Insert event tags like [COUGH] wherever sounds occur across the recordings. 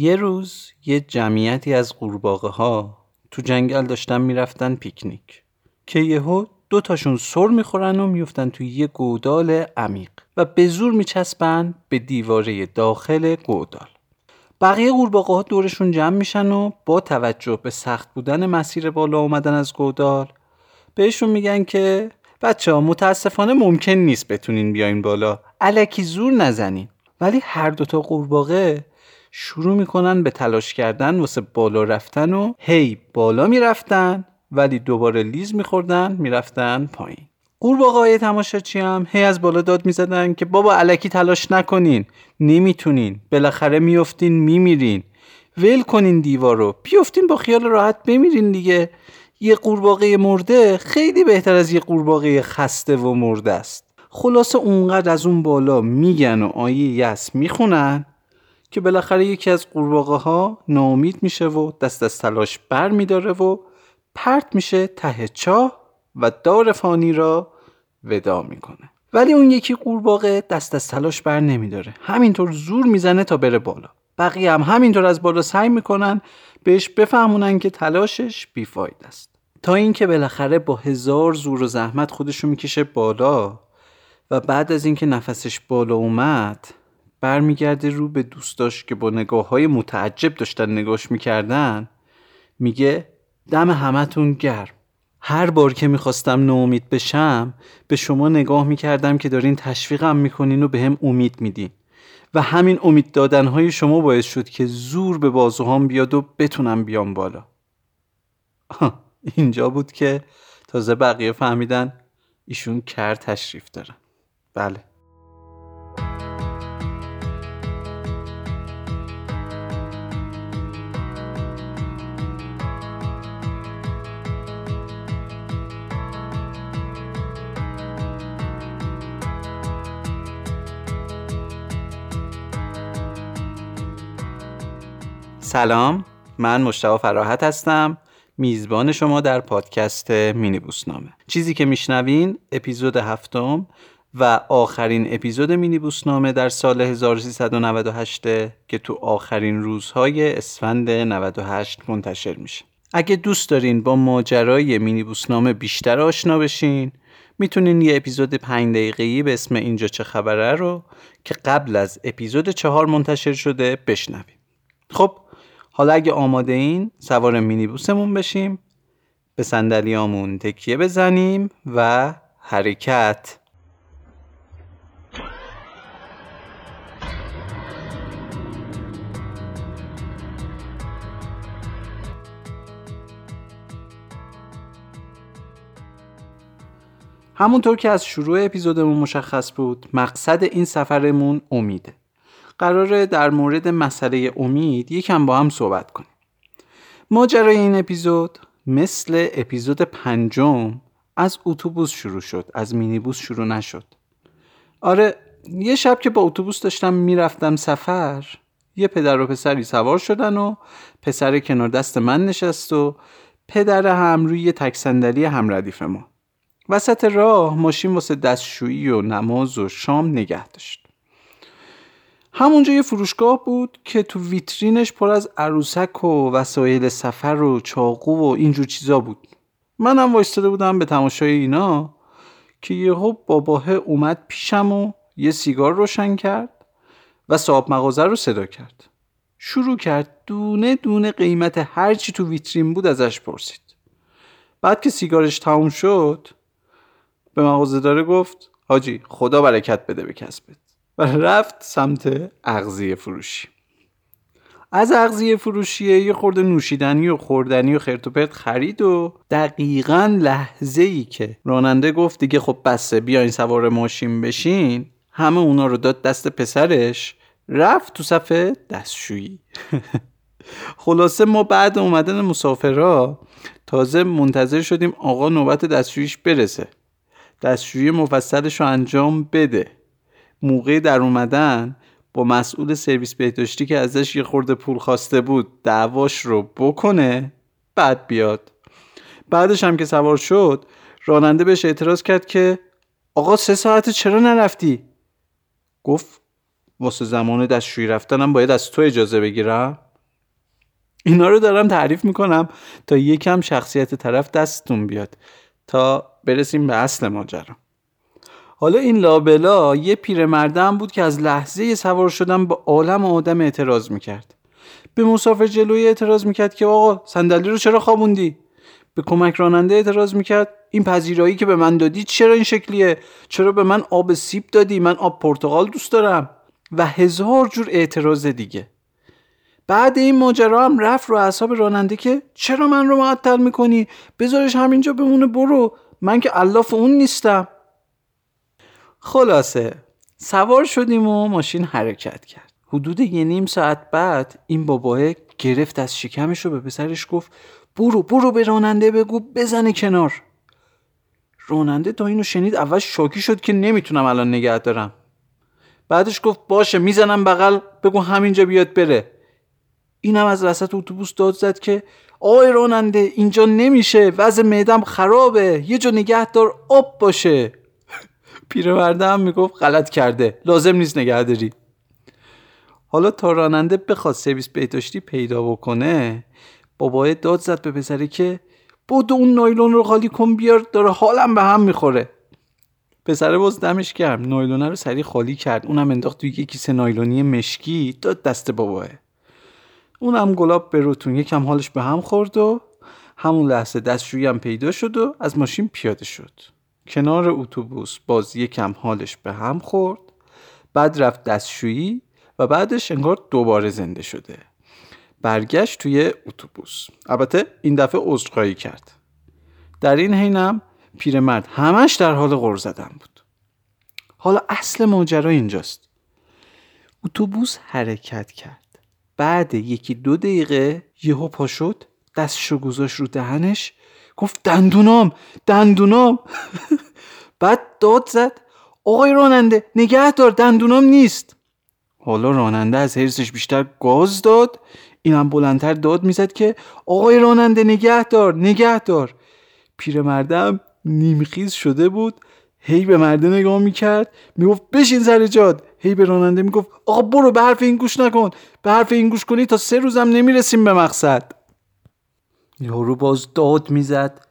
یه روز یه جمعیتی از قورباغه ها تو جنگل داشتن می‌رفتن پیکنیک که یهو دو تاشون سر می‌خورن و میفتن توی یه گودال عمیق و به زور میچسبن به دیواره داخل گودال. بقیه قورباغه ها دورشون جمع میشن و با توجه به سخت بودن مسیر بالا اومدن از گودال بهشون میگن که بچه ها متاسفانه ممکن نیست بتونین بیاین بالا علکی زور نزنین. ولی هر دوتا قورباغه شروع می‌کنن به تلاش کردن واسه بالا رفتن و هی بالا می‌رفتن ولی دوباره لیز میخوردن می‌رفتن پایین. قورباغه‌های تماشاچی هم هی از بالا داد می‌زدن که بابا علکی تلاش نکنین. نمی‌تونین. بالاخره میفتین میمیرین. ول کنین دیوارو بیفتین با خیال راحت بمیرین دیگه. یه قورباغه مرده خیلی بهتر از یه قورباغه خسته و مرده است. خلاصه اونقدر از اون بالا میگن و آیه یس می‌خونن. که بالاخره یکی از قورباغه ها ناامید میشه و دست از تلاش بر میداره و پرت میشه ته چاه و دار فانی را ودا می‌کنه. ولی اون یکی قورباغه دست از تلاش بر نمیداره. همینطور زور می‌زنه تا بره بالا. بقیه هم همینطور از بالا سعی می‌کنن بهش بفهمونن که تلاشش بیفاید است. تا اینکه بالاخره با هزار زور و زحمت خودشو می‌کشه بالا و بعد از اینکه نفسش بالا اومد برمیگرده رو به دوستاش که با نگاه های متعجب داشتن نگاش می‌کردن میگه دم همتون گرم. هر بار که می‌خواستم ناامید بشم به شما نگاه می‌کردم که دارین تشویقم می‌کنین و به هم امید میدین. و همین امید دادنهای شما باعث شد که زور به بازوهام بیاد و بتونم بیام بالا. [LAUGHS] اینجا بود که تازه بقیه فهمیدن ایشون کر تشریف دارن. بله. سلام من مشتاق فراحت هستم. میزبان شما در پادکست مینی بوسنامه چیزی که میشنوین اپیزود هفتم و آخرین اپیزود مینی بوسنامه در سال 1398 که تو آخرین روزهای اسفند 98 منتشر میشه. اگه دوست دارین با ماجرای مینی بوسنامه بیشتر آشنا بشین می‌تونین یه اپیزود پنج دقیقه‌ای به اسم اینجا چه خبره رو که قبل از اپیزود چهار منتشر شده بشنویم خب حالا اگه آماده این سوار مینیبوسمون بشیم به صندلیامون تکیه بزنیم و حرکت. همونطور که از شروع اپیزودمون مشخص بود مقصد این سفرمون امیده قراره در مورد مسئله امید یکم با هم صحبت کنیم. ماجرای این اپیزود مثل اپیزود پنجم از اتوبوس شروع شد از مینیبوس شروع نشد. آره یه شب که با اتوبوس داشتم می‌رفتم سفر یه پدر و پسری سوار شدن و پسر کنار دست من نشست و پدر هم روی تک صندلی هم ردیف ما وسط راه ماشین واسه دستشویی و نماز و شام نگه داشت. همونجا یه فروشگاه بود که تو ویترینش پر از عروسک و وسایل سفر و چاقو و اینجور چیزا بود. منم وایستاده بودم به تماشای اینا که یهو باباه اومد پیشم و یه سیگار روشن کرد و صاحب مغازه رو صدا کرد. شروع کرد دونه دونه قیمت هر چی تو ویترین بود ازش پرسید. بعد که سیگارش تموم شد به مغازه داره گفت حاجی خدا برکت بده به کسبت. و رفت سمت اغذیه فروشی. از اغذیه فروشی یه خورده نوشیدنی و خوردنی و خرتوپرت خرید و دقیقا لحظه ای که راننده گفت دیگه خب بسه بیاین سوار ماشین بشین. همه اونا رو داد دست پسرش رفت تو صفحه دستشویی. [LAUGHS] خلاصه ما بعد اومدن مسافرها تازه منتظر شدیم آقا نوبت دستشویش برسه. دستشویی مفصلش رو انجام بده. موقع در اومدن با مسئول سرویس بهداشتی که ازش یه خورده پول خواسته بود دعواش رو بکنه بعد بیاد. بعدش هم که سوار شد راننده بهش اعتراض کرد که آقا سه ساعت چرا نرفتی؟ گفت واسه زمان دستشویی رفتنم باید از تو اجازه بگیرم. اینا رو دارم تعریف می‌کنم تا یکم شخصیت طرف دستتون بیاد. تا برسیم به اصل ماجرا. حالا این لابلا یه پیرمردم بود که از لحظه سوار شدن با عالم آدم اعتراض می‌کرد. به مسافر جلوی اعتراض می‌کرد که آقا صندلی رو چرا خوابوندی؟ به کمک راننده اعتراض می‌کرد این پذیرایی که به من دادی چرا این شکلیه؟ چرا به من آب سیب دادی؟ من آب پرتغال دوست دارم. و هزار جور اعتراض دیگه. بعد این ماجرا هم رفت رو اعصاب راننده که چرا من رو معطل می‌کنی؟ بذارش همینجا بمونه برو. من که الاف اون نیستم. خلاصه سوار شدیم و ماشین حرکت کرد. حدود یه نیم ساعت بعد این باباه گرفت از شکمش رو به پسرش گفت برو برو به راننده بگو بزنه کنار. راننده تا اینو شنید اول شاکی شد که نمی‌تونم الان نگه دارم. بعدش گفت باشه می‌زنم بغل بگو همینجا بیاد بره. اینم از وسط اتوبوس داد زد که آقای راننده اینجا نمیشه وضع معدم خرابه یه جا نگه دار آب باشه. پیرمرده هم می‌گفت غلط کرده. لازم نیست نگه داری. حالا تا راننده بخواد سرویس بهداشتی پیدا بکنه بابای داد زد به پسره که بود اون نایلون رو خالی کن بیار داره حالم به هم می‌خوره. پسره باز دمش گرم. نایلونه رو سریع خالی کرد. اونم انداخت توی یه کیسه نایلونی مشکی داد دست باباه اونم گلاب به روتون یکم حالش به هم خورد و همون لحظه دستشویی هم پیدا شد و از ماشین پیاده شد. کنار اتوبوس باز یکم حالش به هم خورد بعد رفت دستشویی و بعدش انگار دوباره زنده شده. برگشت توی اتوبوس. البته این دفعه عذرخواهی کرد. در این حینم پیرمرد همش در حال غر زدن بود. حالا اصل ماجرا اینجاست. اتوبوس حرکت کرد. بعد یکی دو دقیقه یهو پا شد دستشو گذاشت رو دهنش گفت دندونام دندونام. [LAUGHS] بعد داد زد. آقای راننده نگه دار دندونام نیست. حالا راننده از حرسش بیشتر گاز داد. اینم بلندتر داد می‌زد که آقای راننده نگه دار نگه دار. پیرمردم نیمخیز شده بود. هی به مرده نگاه می‌کرد. می‌گفت بشین سر جاد. هی به راننده می‌گفت آقا برو به حرف این گوش نکن. به حرف این گوش کنی تا سه روزم نمی‌رسیم به مقصد. یارو باز داد می‌زد.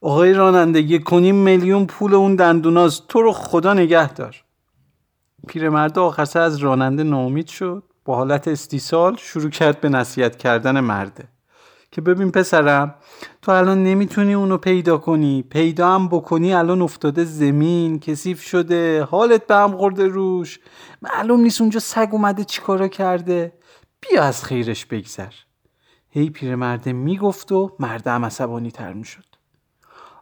آقای راننده یک کنیم میلیون پول اون دندوناست. تو رو خدا نگه دار. پیرمرد آخر سر از راننده ناامید شد. با حالت استیصال شروع کرد به نصیحت کردن مرده. که ببین پسرم تو الان نمی‌تونی اونو پیدا کنی. پیدا هم بکنی الان افتاده زمین کثیف شده. حالت به هم خورده روش. معلوم نیست اونجا سگ اومده چیکارا کرده. بیا از خیرش بگذر. هی پیرمرده می‌گفت و مرده هم عصبانی تر می‌شد.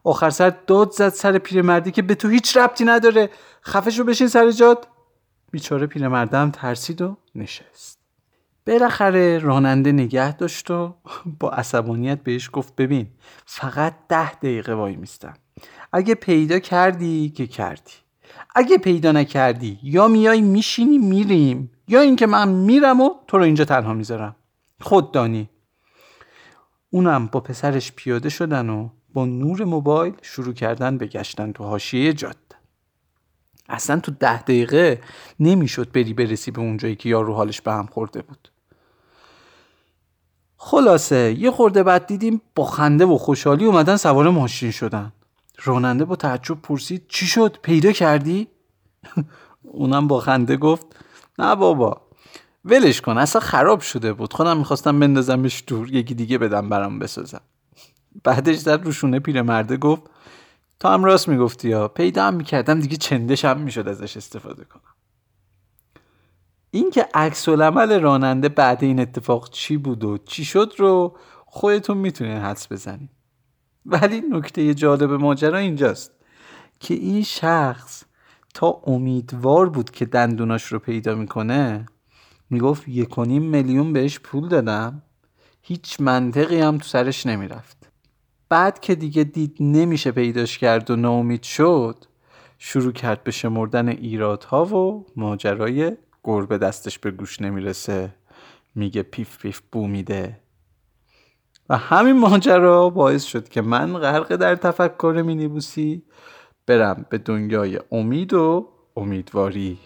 آخر سر داد زد سر پیرمردی که به تو هیچ ربطی نداره. خفش رو بشین سر جاد بیچاره پیرمرده ترسید و نشست. بالاخره راننده نگه داشت و با عصبانیت بهش گفت ببین فقط ده دقیقه وای میستم. اگه پیدا کردی که کردی. اگه پیدا نکردی یا میای میشینی میریم یا اینکه من میرم و تو رو اینجا تنها می‌ذارم. خود دانی اونم با پسرش پیاده شدن و با نور موبایل شروع کردن به گشتن تو حاشیه جاده اصلا تو ده دقیقه نمی‌شد بری برسی به اونجایی که یارو حالش به هم خورده بود. خلاصه یه خورده بعد دیدیم با خنده و خوشحالی اومدن سوار ماشین شدن. راننده با تعجب پرسید چی شد؟ پیدا کردی؟ [LAUGHS] اونم با خنده گفت نه بابا ولش کن اصلا خراب شده بود. خودم می‌خواستم بندازمش دور یکی دیگه بدم برام بسازم. بعدش زد روشونه پیرمرده گفت تو هم راست می‌گفتی یا پیدا هم می‌کردم دیگه چندش هم می‌شد ازش استفاده کنم. اینکه عکس العمل راننده بعد این اتفاق چی بود و چی شد رو خودتون می‌تونین حدس بزنید ولی نکته جالب ماجرا اینجاست که این شخص تا امیدوار بود که دندوناش رو پیدا می‌کنه می‌گفت یک میلیون بهش پول دادم. هیچ منطقی هم تو سرش نمی‌رفت. بعد که دیگه دید نمیشه پیداش کرد و ناامید شد شروع کرد به شمردن ایرادها و ماجرای گربه دستش به گوش نمی‌رسه. میگه پیف پیف بو میده. و همین ماجرا باعث شد که من غرق در تفکر مینیبوسی برم به دنیای امید و امیدواری.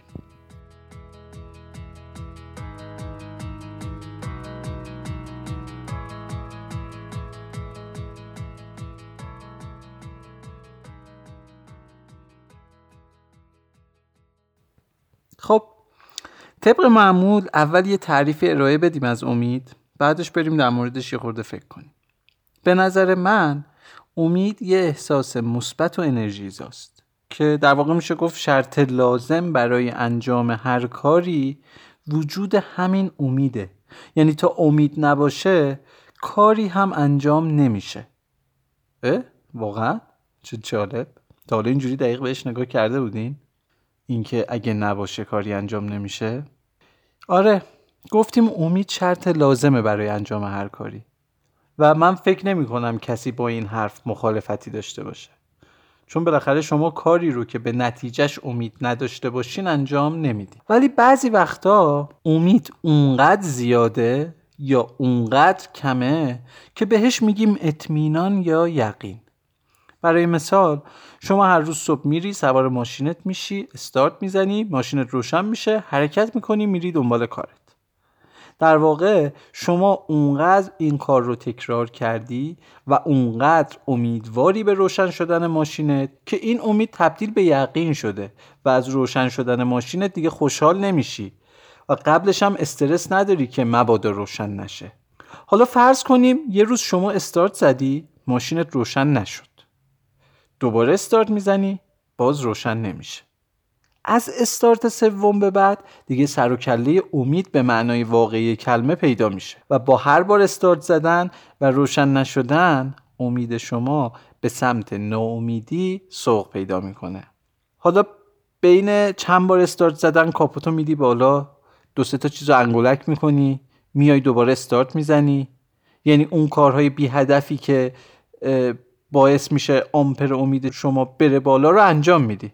طبق معمول اول یه تعریف ارائه بدیم از امید بعدش بریم در موردش یه خورده فکر کنیم به نظر من امید یه احساس مثبت و انرژیزاست که در واقع میشه گفت شرط لازم برای انجام هر کاری وجود همین امیده یعنی تا امید نباشه کاری هم انجام نمیشه اه؟ واقعا؟ چه جالب تا حالا اینجوری دقیق بهش نگاه کرده بودین؟ اینکه اگه نباشه کاری انجام نمیشه؟ آره گفتیم امید شرط لازمه برای انجام هر کاری. و من فکر نمی کنم کسی با این حرف مخالفتی داشته باشه. چون بالاخره شما کاری رو که به نتیجهش امید نداشته باشین انجام نمیدین. ولی بعضی وقتا امید اونقدر زیاده یا اونقدر کمه که بهش میگیم اطمینان یا یقین. برای مثال شما هر روز صبح میری سوار ماشینت میشی استارت می‌زنی ماشینت روشن میشه حرکت می‌کنی میری دنبال کارت. در واقع شما اونقدر این کار رو تکرار کردی و اونقدر امیدواری به روشن شدن ماشینت که این امید تبدیل به یقین شده و از روشن شدن ماشینت دیگه خوشحال نمیشی و قبلش هم استرس نداری که مبادا روشن نشه. حالا فرض کنیم یه روز شما استارت زدی ماشینت روشن نشد. دوباره استارت می‌زنی باز روشن نمیشه. از استارت سوم به بعد دیگه سر و کله امید به معنای واقعی کلمه پیدا میشه و با هر بار استارت زدن و روشن نشدن امید شما به سمت ناامیدی سوق پیدا می‌کنه. حالا بین چند بار استارت زدن کاپوتو میدی بالا دو سه تا چیزو انگولک می‌کنی میای دوباره استارت می‌زنی. یعنی اون کارهای بی هدفی که باعث میشه آمپر امید شما بره بالا رو انجام میدی.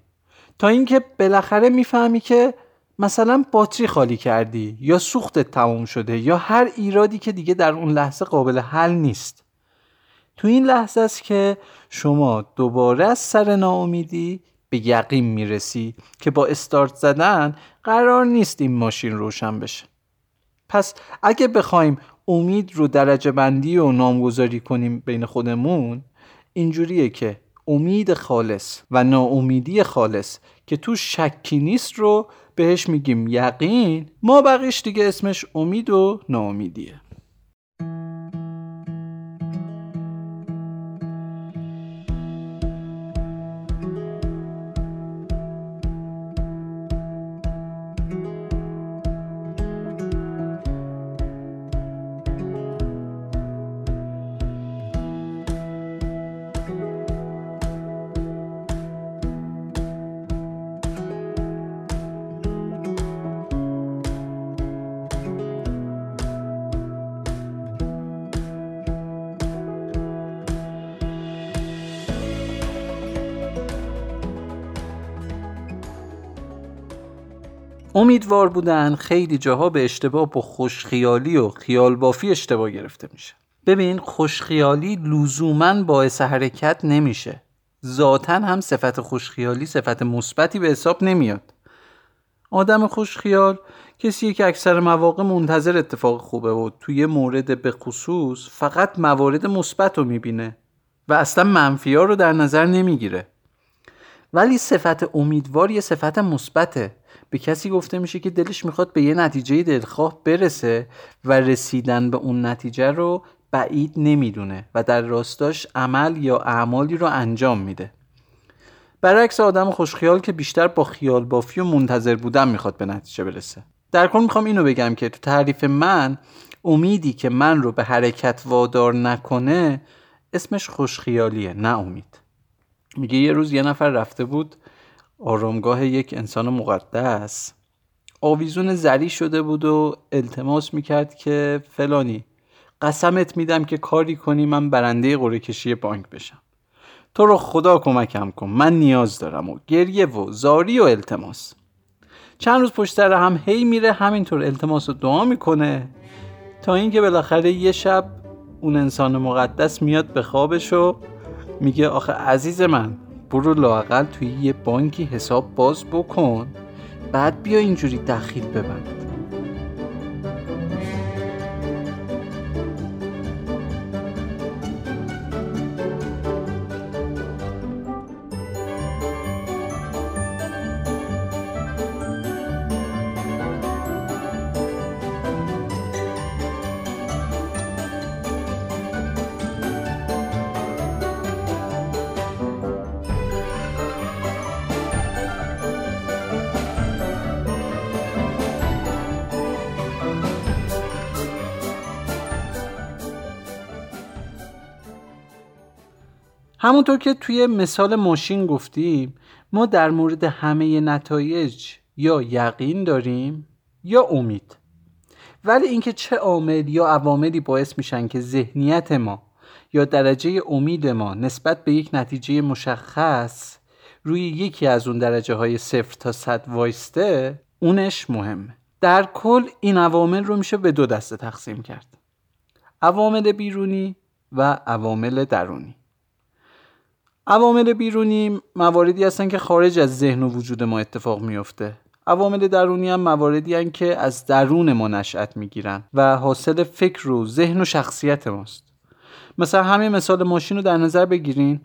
تا اینکه بالاخره می‌فهمی که مثلا باتری خالی کردی یا سوختت تموم شده یا هر ایرادی که دیگه در اون لحظه قابل حل نیست. تو این لحظه است که شما دوباره از سر ناامیدی به یقین می‌رسی که با استارت زدن قرار نیست این ماشین روشن بشه. پس اگه بخوایم امید رو درجه بندی و نامگذاری کنیم بین خودمون اینجوریه که امید خالص و ناامیدی خالص که تو شکی نیست رو بهش میگیم یقین ما بقیش دیگه اسمش امید و ناامیدیه. امیدوار بودن خیلی جاها به اشتباه با خوشخیالی و خیال بافی اشتباه گرفته میشه. ببین خوشخیالی لزوما باعث حرکت نمیشه. ذاتا هم صفت خوشخیالی صفت مثبتی به حساب نمیاد. آدم خوشخیال کسی که اکثر مواقع منتظر اتفاق خوبه و توی مورد به خصوص فقط موارد مثبت رو می‌بینه و اصلا منفی ها رو در نظر نمی‌گیره. ولی صفت امیدوار یه صفت مثبته. به کسی گفته میشه که دلش می‌خواد به یه نتیجه دلخواه برسه و رسیدن به اون نتیجه رو بعید نمی‌دونه و در راستاش عمل یا اعمالی رو انجام میده. برعکس آدم خوشخیال که بیشتر با خیال بافی و منتظر بودن می‌خواد به نتیجه برسه. در کل می‌خوام اینو بگم که تو تعریف من امیدی که من رو به حرکت وادار نکنه اسمش خوشخیالیه نه امید. میگه یه روز یه نفر رفته بود آرامگاه یک انسان مقدس. آویزون زری شده بود و التماس می‌کرد که فلانی قسمت میدم که کاری کنی من برنده قره کشی بانک بشم. تو رو خدا کمکم کن من نیاز دارم و گریه و زاری و التماس. چند روز پشت سر هم هی میره همینطور التماس و دعا می‌کنه تا اینکه بالاخره یه شب اون انسان مقدس میاد به خوابش و میگه آخه عزیز من برو لاقل توی یه بانکی حساب باز بکن. بعد بیا اینجوری دخیل ببند. همونطور که توی مثال ماشین گفتیم ما در مورد همه نتایج یا یقین داریم یا امید. ولی اینکه چه عامل یا عواملی باعث میشن که ذهنیت ما یا درجه امید ما نسبت به یک نتیجه مشخص روی یکی از اون درجه های صفر تا صد وایسته اونش مهمه. در کل این عوامل رو میشه به دو دسته تقسیم کرد. عوامل بیرونی و عوامل درونی. عوامل بیرونی مواردی هستن که خارج از ذهن و وجود ما اتفاق میفته عوامل درونی هم مواردی هستن که از درون ما نشأت می‌گیرن و حاصل فکر و ذهن و شخصیت ماست. مثلا همین مثال ماشین رو در نظر بگیرین.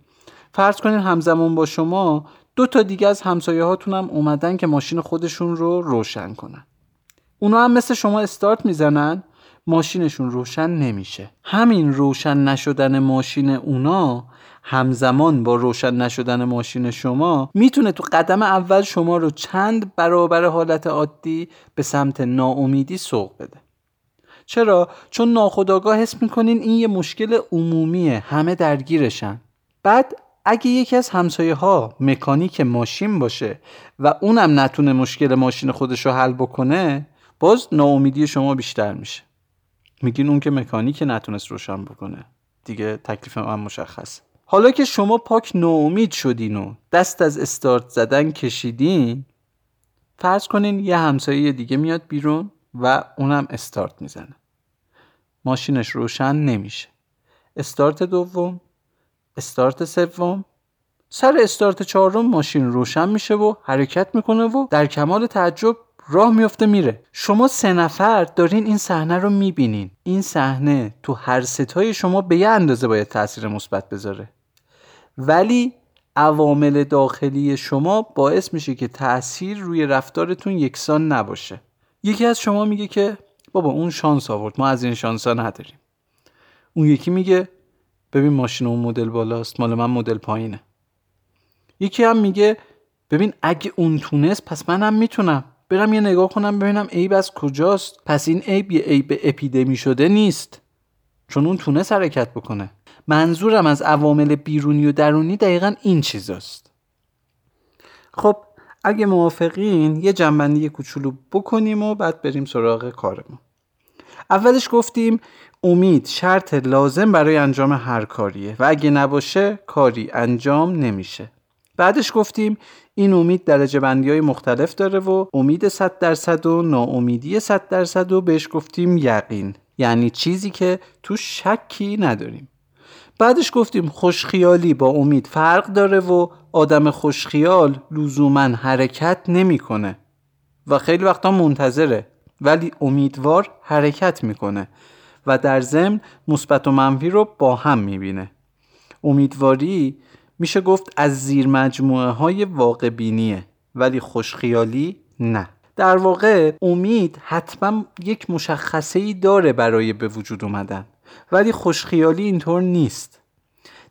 فرض کنین همزمان با شما دو تا دیگه از همسایه هاتون هم اومدن که ماشین خودشون رو روشن کنن. اونا هم مثل شما استارت می‌زنن ماشینشون روشن نمیشه. همین روشن نشدن ماشین اونا همزمان با روشن نشدن ماشین شما می‌تونه تو قدم اول شما رو چند برابر حالت عادی به سمت ناامیدی سوق بده. چرا؟ چون ناخداگاه حس می‌کنین این یه مشکل عمومیه همه درگیرشن. بعد اگه یکی از همسایه ها مکانیک ماشین باشه و اونم نتونه مشکل ماشین خودش رو حل بکنه باز ناامیدی شما بیشتر میشه. میگین اون که مکانیک نتونست روشن بکنه. دیگه تکلیف من مشخص حالا که شما پاک ناامید شدین و دست از استارت زدن کشیدین فرض کنین یه همسایه دیگه میاد بیرون و اونم استارت می‌زنه. ماشینش روشن نمیشه. استارت دوم استارت سوم. سر استارت چهارم ماشین روشن میشه و حرکت می‌کنه و در کمال تعجب راه میفته میره. شما سه نفر دارین این صحنه رو می‌بینین. این صحنه تو هر ستای شما به یه اندازه باید تاثیر مثبت بذاره. ولی عوامل داخلی شما باعث میشه که تاثیر روی رفتارتون یکسان نباشه. یکی از شما میگه که بابا اون شانس آورد ما از این شانس ها نداریم. اون یکی میگه ببین ماشین اون مدل بالاست مال من مدل پایینه. یکی هم میگه ببین اگه اون تونست پس منم می‌تونم. برم یه نگاه کنم ببینم عیب از کجاست. پس این عیب یه عیب اپیدمی شده نیست. چون اون تونست حرکت بکنه. منظورم از عوامل بیرونی و درونی دقیقا این چیزاست. خب اگه موافقین یه جنبندی کوچولو بکنیم و بعد بریم سراغ کارمون. اولش گفتیم امید شرط لازم برای انجام هر کاریه و اگه نباشه کاری انجام نمیشه. بعدش گفتیم این امید درجه بندی های مختلف داره و امید 100 درصد و ناامیدی 100 درصد و بهش گفتیم یقین. یعنی چیزی که تو شکی نداریم. بعدش گفتیم خوشخیالی با امید فرق داره و آدم خوشخیال لزوما حرکت نمی‌کنه. و خیلی وقتا منتظره ولی امیدوار حرکت می‌کنه و در ضمن مثبت و منفی رو با هم می‌بینه. امیدواری میشه گفت از زیر مجموعه های واقع بینیه ولی خوشخیالی نه. در واقع امید حتما یک مشخصه ای داره برای به وجود اومدن. ولی خوشخیالی اینطور نیست.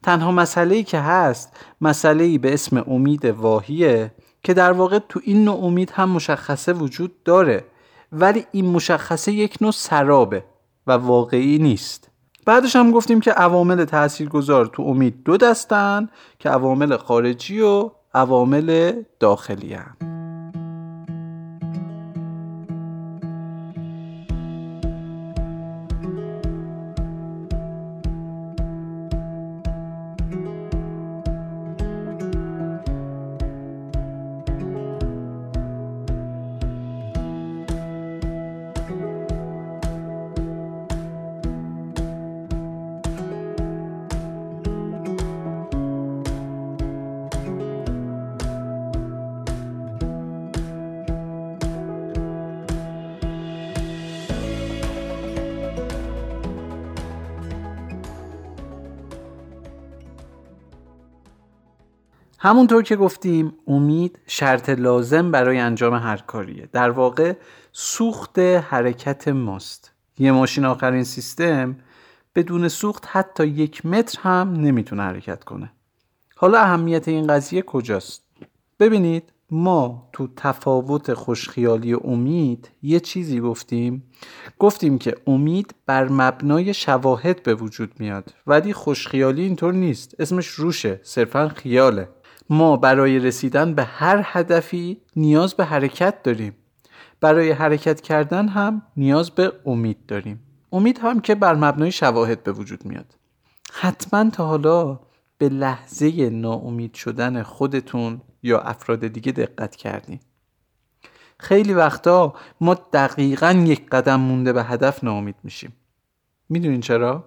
تنها مسئله که هست مسئله به اسم امید واهیه که در واقع تو این نوع امید هم مشخصه وجود داره. ولی این مشخصه یک نوع سرابه و واقعی نیست. بعدش هم گفتیم که عوامل تاثیرگذار تو امید دو دستن که عوامل خارجی و عوامل داخلی هم. همونطور که گفتیم امید شرط لازم برای انجام هر کاریه. در واقع سوخت حرکت ماست. یه ماشین آخرین سیستم بدون سوخت حتی یک متر هم نمی‌تونه حرکت کنه. حالا اهمیت این قضیه کجاست؟ ببینید ما تو تفاوت خوشخیالی و امید یه چیزی گفتیم. گفتیم که امید بر مبنای شواهد به وجود میاد. ولی خوشخیالی اینطور نیست. اسمش روشه صرفا خیاله. ما برای رسیدن به هر هدفی نیاز به حرکت داریم. برای حرکت کردن هم نیاز به امید داریم. امید هم که بر مبنای شواهد به وجود میاد. حتما تا حالا به لحظه ناامید شدن خودتون یا افراد دیگه دقت کردین. خیلی وقتا ما دقیقا یک قدم مونده به هدف ناامید میشیم. می‌دونین چرا؟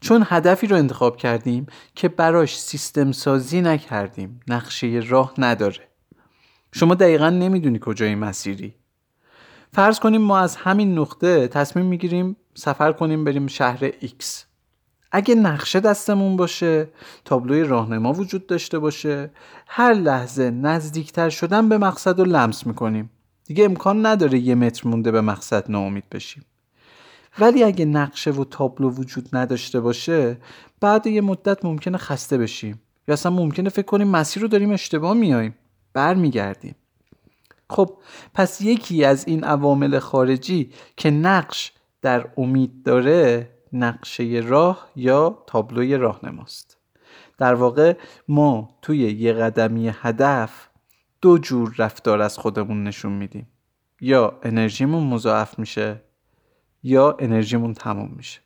چون هدفی رو انتخاب کردیم که براش سیستم سازی نکردیم نقشه راه نداره. شما دقیقا نمی‌دونی کجای مسیری. فرض کنیم ما از همین نقطه تصمیم می‌گیریم سفر کنیم بریم شهر X. اگه نقشه دستمون باشه تابلوی راهنما وجود داشته باشه هر لحظه نزدیکتر شدن به مقصد رو لمس می‌کنیم. دیگه امکان نداره یه متر مونده به مقصد ناامید بشیم. ولی اگه نقشه و تابلو وجود نداشته باشه بعد یه مدت ممکنه خسته بشیم. یا اصلا ممکنه فکر کنیم مسیر رو داریم اشتباه میاییم. برمیگردیم. خب پس یکی از این عوامل خارجی که نقش در امید داره نقشه راه یا تابلوی راهنماست. در واقع ما توی یه قدمی هدف دو جور رفتار از خودمون نشون میدیم. یا انرژیمون مضاعف میشه یا انرژیمون تموم میشه.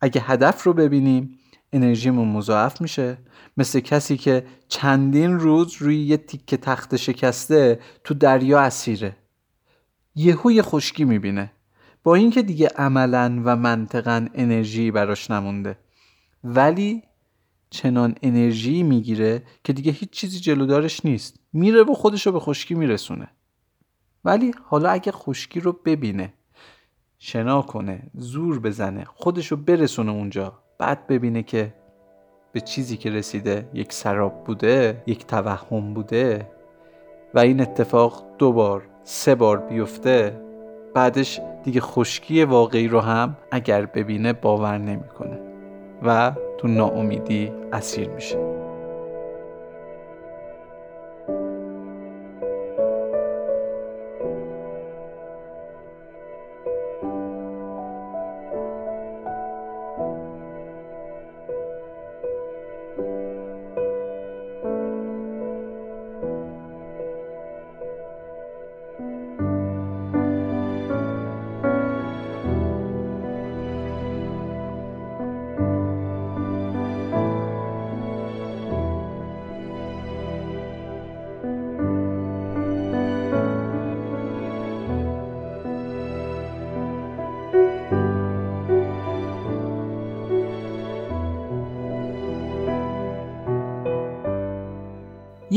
اگه هدف رو ببینیم انرژیمون مضاعف میشه. مثل کسی که چندین روز روی یه تیکه تخت شکسته تو دریا اسیره. یهو یه خشکی می‌بینه. با اینکه دیگه عملا و منطقا انرژی براش نمونده. ولی چنان انرژی می‌گیره که دیگه هیچ چیزی جلودارش نیست. میره و خودش رو به خشکی میرسونه. ولی حالا اگه خشکی رو ببینه شنا کنه زور بزنه خودش رو برسونه اونجا. بعد ببینه که به چیزی که رسیده یک سراب بوده یک توهم بوده و این اتفاق دو بار سه بار بیفته بعدش دیگه خشکی واقعی رو هم اگر ببینه باور نمی‌کنه و تو ناامیدی اسیر میشه.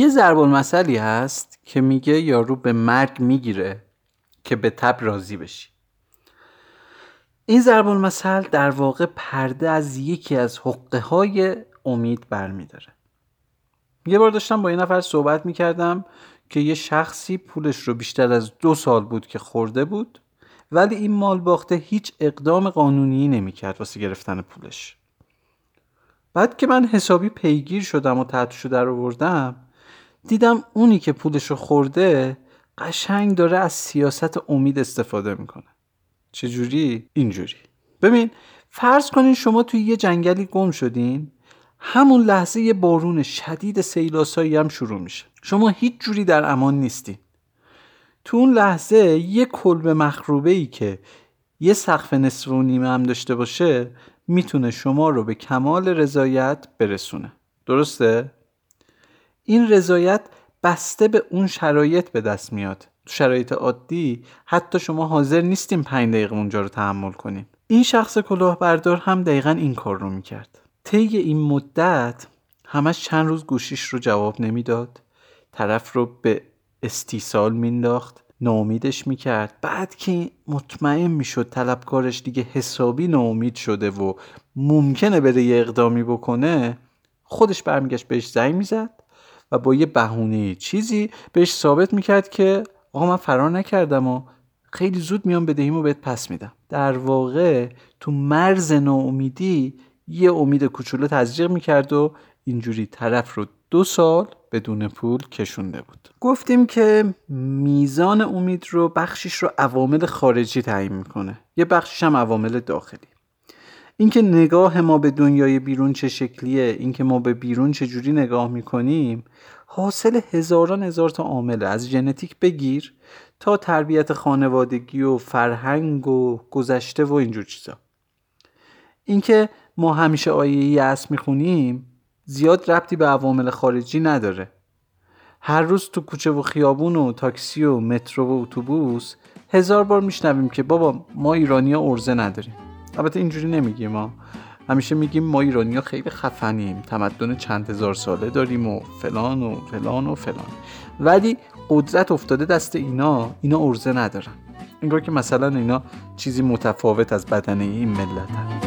یه ضرب المثلی هست که میگه یارو به مرگ می‌گیره که به تب راضی بشی. این ضرب المثل در واقع پرده از یکی از حقه های امید برمیداره. یه بار داشتم با یه نفر صحبت می‌کردم که یه شخصی پولش رو بیشتر از دو سال بود که خورده بود ولی این مال باخته هیچ اقدام قانونی نمی‌کرد واسه گرفتن پولش. بعد که من حسابی پیگیر شدم و تحتشو در آوردم دیدم اونی که پولشو خورده قشنگ داره از سیاست امید استفاده می‌کنه. چجوری؟ اینجوری. ببین فرض کنین شما توی یه جنگلی گم شدین همون لحظه یه بارون شدید سیلاسایی هم شروع میشه. شما هیچ جوری در امان نیستین. تو اون لحظه یه کلب مخروبه ای که یه سقف نصف و نیمه هم داشته باشه می‌تونه شما رو به کمال رضایت برسونه. درسته؟ این رضایت بسته به اون شرایط به دست میاد. تو شرایط عادی حتی شما حاضر نیستیم پنج دقیقه اونجا رو تحمل کنیم. این شخص کلاهبردار هم دقیقا این کار رو می‌کرد. طی این مدت همش چند روز گوشیش رو جواب نمی‌داد. طرف رو به استیصال مینداخت ناامیدش می‌کرد. بعد که مطمئن می‌شد طلبکارش دیگه حسابی ناامید شده و ممکنه بره یه اقدامی بکنه خودش برمیگشت بهش زنگ می‌زد. و با یه بهونه چیزی بهش ثابت می‌کرد که آقا من فرار نکردم و خیلی زود میام بدهیمو بهت پس میدم. در واقع تو مرز ناامیدی یه امید کوچولو تزریق می‌کرد و اینجوری طرف رو دو سال بدون پول کشونده بود. گفتیم که میزان امید رو بخشیش رو عوامل خارجی تعیین می‌کنه. یه بخشیش هم عوامل داخلی. اینکه نگاه ما به دنیای بیرون چه شکلیه اینکه ما به بیرون چه جوری نگاه می‌کنیم حاصل هزاران هزار تا عامله. از ژنتیک بگیر تا تربیت خانوادگی و فرهنگ و گذشته و اینجور چیزا. اینکه ما همیشه آیه یأس می‌خونیم زیاد ربطی به عوامل خارجی نداره. هر روز تو کوچه و خیابون و تاکسی و مترو و اتوبوس هزار بار میشنویم که بابا ما ایرانیا ارزه نداریم. البته اینجوری نمیگیم ما همیشه میگیم ما ایرانیا خیلی خفنیم تمدن چند هزار ساله داریم و فلان و فلان و فلان. ولی قدرت افتاده دست اینا اینا ارزه ندارن. انگار که مثلا اینا چیزی متفاوت از بدنه این ملت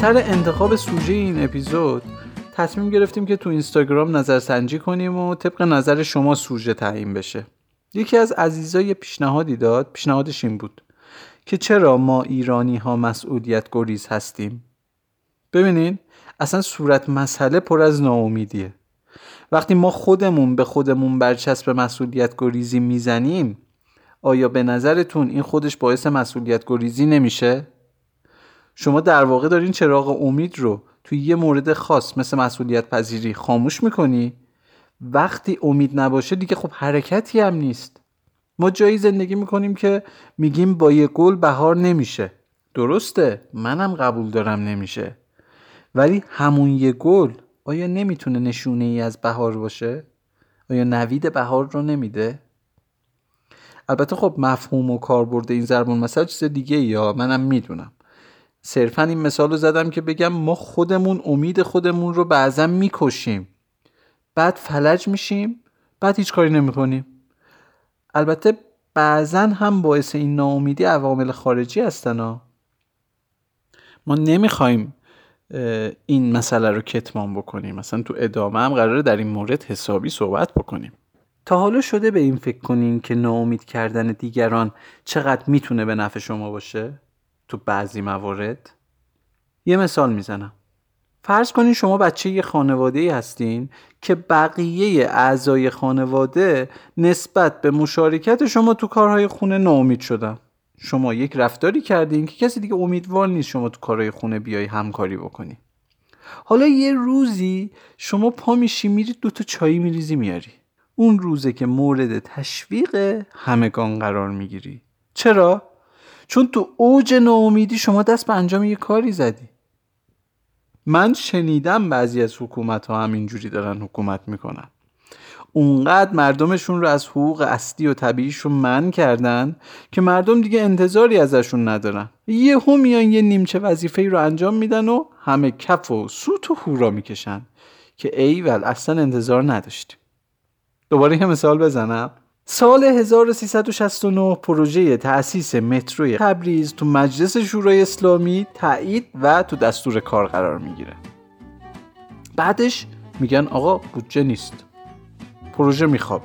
سر انتخاب سوژه این اپیزود تصمیم گرفتیم که تو اینستاگرام نظرسنجی کنیم و طبق نظر شما سوژه تعیین بشه. یکی از عزیزای پیشنهادی داد پیشنهادش این بود که چرا ما ایرانی ها مسئولیت گریز هستیم؟ ببینین اصلا صورت مسئله پر از ناامیدیه. وقتی ما خودمون به خودمون برچسب مسئولیت گریزی می‌زنیم آیا به نظرتون این خودش باعث مسئولیت گریزی نمیشه؟ شما در واقع دارین چراغ امید رو توی یه مورد خاص مثل مسئولیت پذیری خاموش می‌کنی؟ وقتی امید نباشه دیگه خب حرکتی هم نیست. ما جایی زندگی می‌کنیم که میگیم با یه گل بهار نمیشه. درسته؟ منم قبول دارم نمیشه. ولی همون یه گل آیا نمی‌تونه نشونه ای از بهار باشه؟ آیا نوید بهار رو نمیده؟ البته خب مفهوم و کاربرد این ضربون مثلا چیز دیگه یا منم می‌دونم. صرفا این مثال رو زدم که بگم ما خودمون امید خودمون رو بعضا می‌کشیم. بعد فلج میشیم بعد هیچ کاری نمی‌کنیم. البته بعضا هم باعث این ناامیدی عوامل خارجی هستن ها. ما نمی‌خوایم این مسئله رو کتمان بکنیم. مثلا تو ادامه هم قراره در این مورد حسابی صحبت بکنیم. تا حالا شده به این فکر کنین که ناامید کردن دیگران چقدر می‌تونه به نفع شما باشه؟ تو بعضی موارد یه مثال می‌زنم. فرض کنین شما بچه یه خانواده ای هستین که بقیه اعضای خانواده نسبت به مشارکت شما تو کارهای خونه ناامید شدن. شما یک رفتاری کردین که کسی دیگه امیدوار نیست شما تو کارهای خونه بیای همکاری بکنی. حالا یه روزی شما پا میشی میری دوتا چایی میریزی میاری. اون روزه که مورد تشویق همگان قرار می‌گیری. چرا؟ چون تو اوج ناامیدی شما دست به انجام یه کاری زدی. من شنیدم بعضی از حکومت ها هم اینجوری دارن حکومت می‌کنن. اونقدر مردمشون رو از حقوق اصلی و طبیعیشون من کردن که مردم دیگه انتظاری ازشون ندارن. یه هم میان یه نیمچه وظیفه رو انجام میدن و همه کف و سوت و هورا می‌کشن که ایول اصلا انتظار نداشتیم. دوباره یه مثال بزنم. سال 1369 پروژه تأسیس متروی تبریز تو مجلس شورای اسلامی تایید و تو دستور کار قرار می‌گیره. بعدش میگن آقا بودجه نیست. پروژه میخوابه.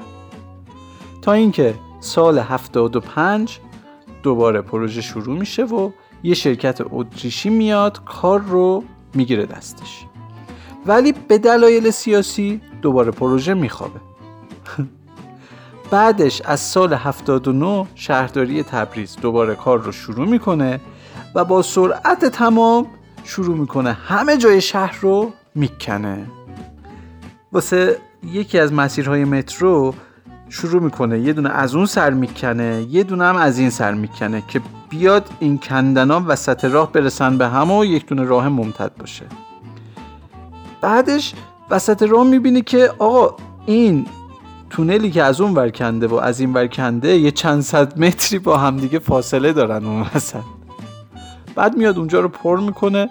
تا اینکه سال 75 دوباره پروژه شروع میشه و یه شرکت اتریشی میاد کار رو می‌گیره دستش. ولی به دلایل سیاسی دوباره پروژه میخوابه. [LAUGHS] بعدش از سال 79 شهرداری تبریز دوباره کار رو شروع می‌کنه و با سرعت تمام شروع می‌کنه همه جای شهر رو می‌کنه. واسه یکی از مسیرهای مترو شروع می‌کنه. یه دونه از اون سر می‌کنه یه دونه هم از این سر می‌کنه که بیاد این کندنان وسط راه برسن به هم و یک دونه راه ممتد باشه. بعدش وسط راه می‌بینی که آقا این تونلی که از اون ور کنده و از این ور کنده یه چند صد متری با همدیگه فاصله دارن اون وسط. بعد میاد اونجا رو پر می‌کنه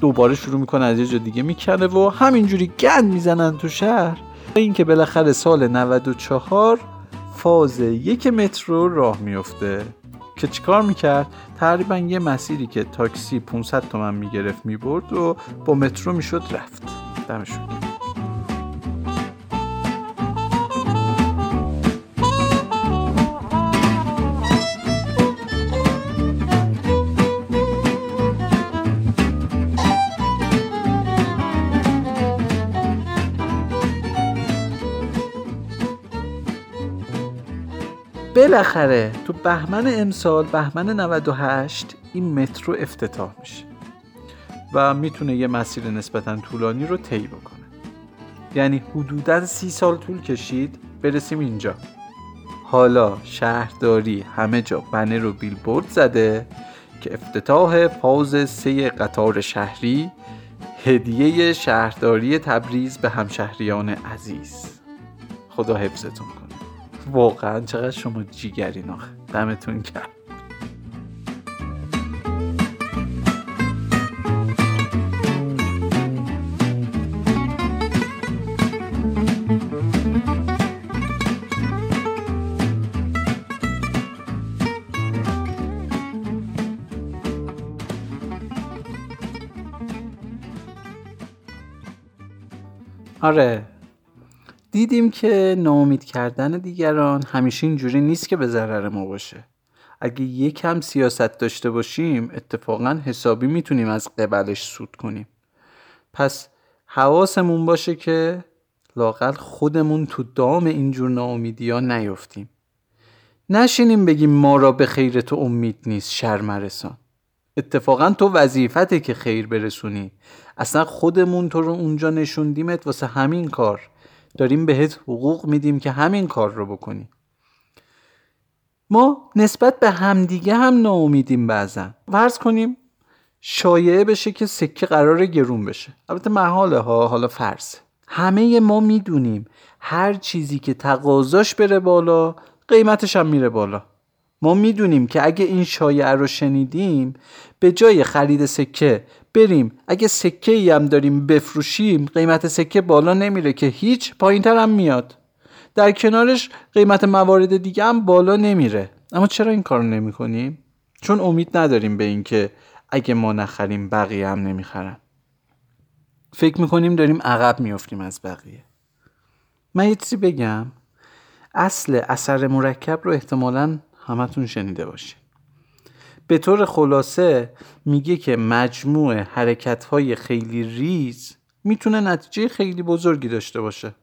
دوباره شروع می‌کنه از یه جا دیگه می‌کنه و همینجوری گند می‌زنن تو شهر. اینکه بالاخره سال 94 فاز یک مترو راه میفته که چیکار می‌کرد؟ تقریبا یه مسیری که تاکسی 500 تومن می‌گرفت می‌برد و با مترو می‌شد رفت. دمشون بالاخره تو بهمن امسال بهمن 98 این مترو افتتاح میشه و می‌تونه یه مسیر نسبتا طولانی رو طی بکنه. یعنی حدودا سی سال طول کشید برسیم اینجا. حالا شهرداری همه جا بنر رو بیلبورد زده که افتتاح فاز سه قطار شهری هدیه شهرداری تبریز به همشهریان عزیز. خدا حفظتون کنه. واقعا چقدر شما جیگرین آخه. دمتون کرد آره دیدیم که ناامید کردن دیگران همیشه اینجوری نیست که به ضرر ما باشه. اگه یکم سیاست داشته باشیم اتفاقا حسابی می‌تونیم از قبلش سود کنیم. پس حواسمون باشه که لاقل خودمون تو دام اینجور ناامیدی ها نیفتیم. نشینیم بگیم ما را به خیر تو امید نیست شرمرسان. اتفاقا تو وظیفته که خیر برسونی. اصلا خودمون تو رو اونجا نشوندیمت واسه همین کار. داریم بهت حقوق میدیم که همین کار رو بکنی. ما نسبت به همدیگه هم ناامیدیم بعضا. ورز کنیم شایعه بشه که سکه قرار گرون بشه. البته محاله ها حالا فرض. همه ما می‌دونیم هر چیزی که تقاضاش بره بالا قیمتش هم میره بالا. ما می‌دونیم که اگه این شایعه رو شنیدیم به جای خرید سکه بریم. اگه سکه ای هم داریم بفروشیم قیمت سکه بالا نمیره که هیچ پایین هم میاد. در کنارش قیمت موارد دیگه هم بالا نمیره. اما چرا این کار نمی کنیم؟ چون امید نداریم به اینکه اگه ما نخریم بقیه هم نمی‌خرن. فکر می‌کنیم داریم عقب میافتیم از بقیه. من یه چیزی بگم. اصل اثر مرکب رو احتمالا همتون شنیده باشید به طور خلاصه میگه که مجموع حرکت های خیلی ریز می‌تونه نتیجه خیلی بزرگی داشته باشه.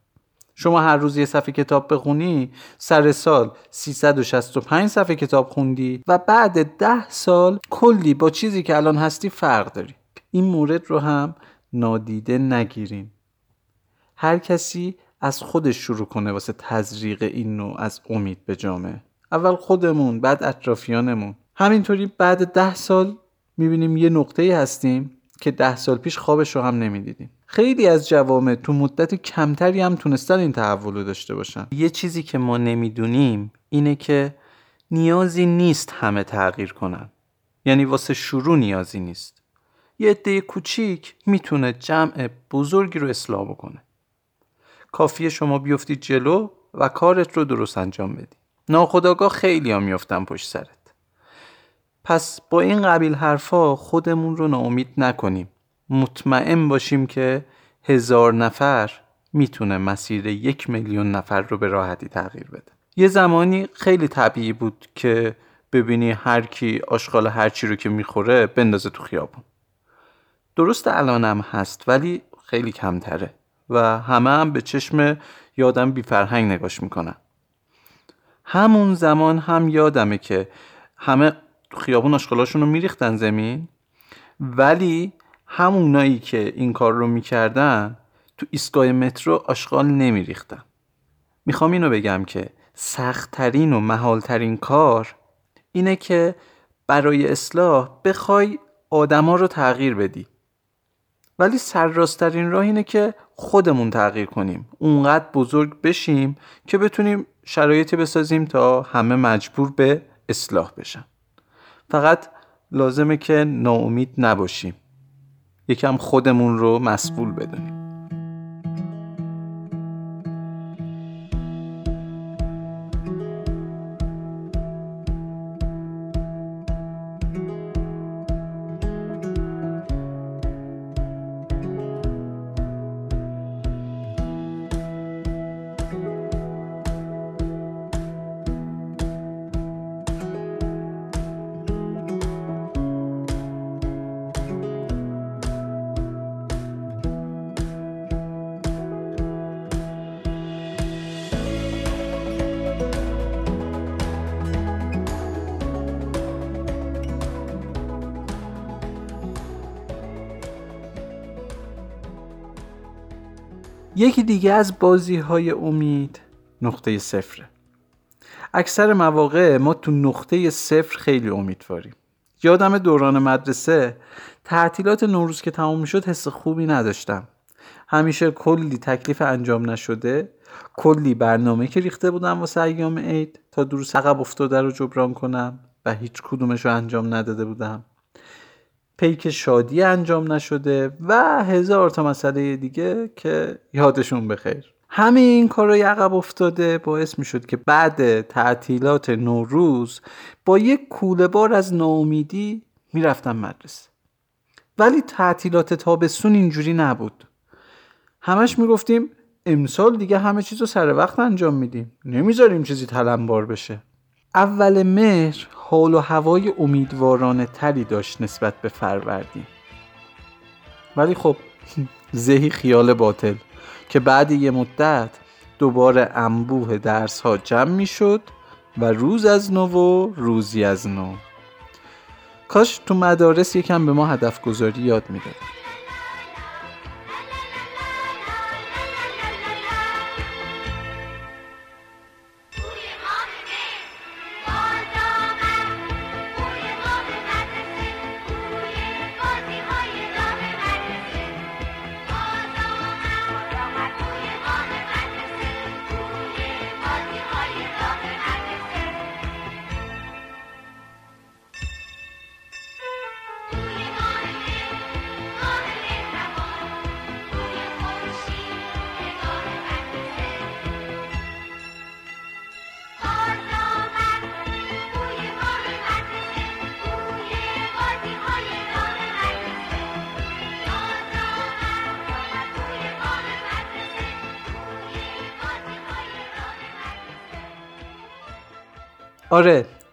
شما هر روز یه صفحه کتاب بخونی سر سال 365 صفحه کتاب خوندی و بعد ده سال کلی با چیزی که الان هستی فرق داری. این مورد رو هم نادیده نگیریم هر کسی از خودش شروع کنه واسه تزریق این نوع از امید به جامعه. اول خودمون بعد اطرافیانمون. همینطوری بعد ده سال می‌بینیم یه نقطه هستیم که ده سال پیش خوابش رو هم نمی‌دیدیم. خیلی از جوامع تو مدت کمتری هم تونستن این تحول رو داشته باشن. یه چیزی که ما نمی‌دونیم اینه که نیازی نیست همه تغییر کنن. یعنی واسه شروع نیازی نیست. یه عده کوچیک می‌تونه جمع بزرگی رو اصلاح بکنه. کافیه شما بیفتید جلو و کارت رو درست انجام بدی. ناخداگاه خیلی ها میفتن پشت سرت. پس با این قبیل حرفا خودمون رو ناامید نکنیم. مطمئن باشیم که هزار نفر می‌تونه مسیر یک میلیون نفر رو به راحتی تغییر بده. یه زمانی خیلی طبیعی بود که ببینی هر کی آشغال هر چی رو که می‌خوره بندازه تو خیابون. درست الانم هست ولی خیلی کمتره و همه هم به چشم یادم بی فرهنگ نگاش می‌کنن. همون زمان هم یادمه که همه خیابون آشغالاشون رو میریختن زمین. ولی همونایی که این کار رو می‌کردن تو ایستگاه مترو آشغال نمیریختن. می‌خوام اینو بگم که سختترین و محالترین کار اینه که برای اصلاح بخوای آدما رو تغییر بدی. ولی سرراستترین راه اینه که خودمون تغییر کنیم. اونقدر بزرگ بشیم که بتونیم شرایطی بسازیم تا همه مجبور به اصلاح بشن. فقط لازمه که ناامید نباشیم. یکم خودمون رو مسئول بدونیم. یکی دیگه از بازی های امید. نقطه صفره اکثر مواقع ما تو نقطه صفر خیلی امیدواریم یادم دوران مدرسه تعطیلات نوروز که تمام می‌شد حس خوبی نداشتم. همیشه کلی تکلیف انجام نشده کلی برنامه که ریخته بودم واسه ایام عید تا دروس عقب افتاده رو جبران کنم و هیچ کدومش رو انجام نداده بودم. پیک شادی انجام نشده و هزار تا مسئله دیگه که یادشون بخیر. همه این کارای عقب افتاده باعث می شد که بعد تعطیلات نوروز با یک کوله بار از ناامیدی می‌رفتم مدرسه. ولی تعطیلات تابستون اینجوری نبود. همش می‌گفتیم امسال دیگه همه چیز رو سر وقت انجام میدیم. نمی‌ذاریم چیزی تلمبار بشه. اول مهر حال و هوای امیدوارانه تری داشت نسبت به فروردین. ولی خب زهی خیال باطل که بعد یه مدت دوباره انبوه درس ها جمع می شد و روز از نو و روزی از نو. کاش تو مدارس یکم به ما هدف گذاری یاد می‌داد آره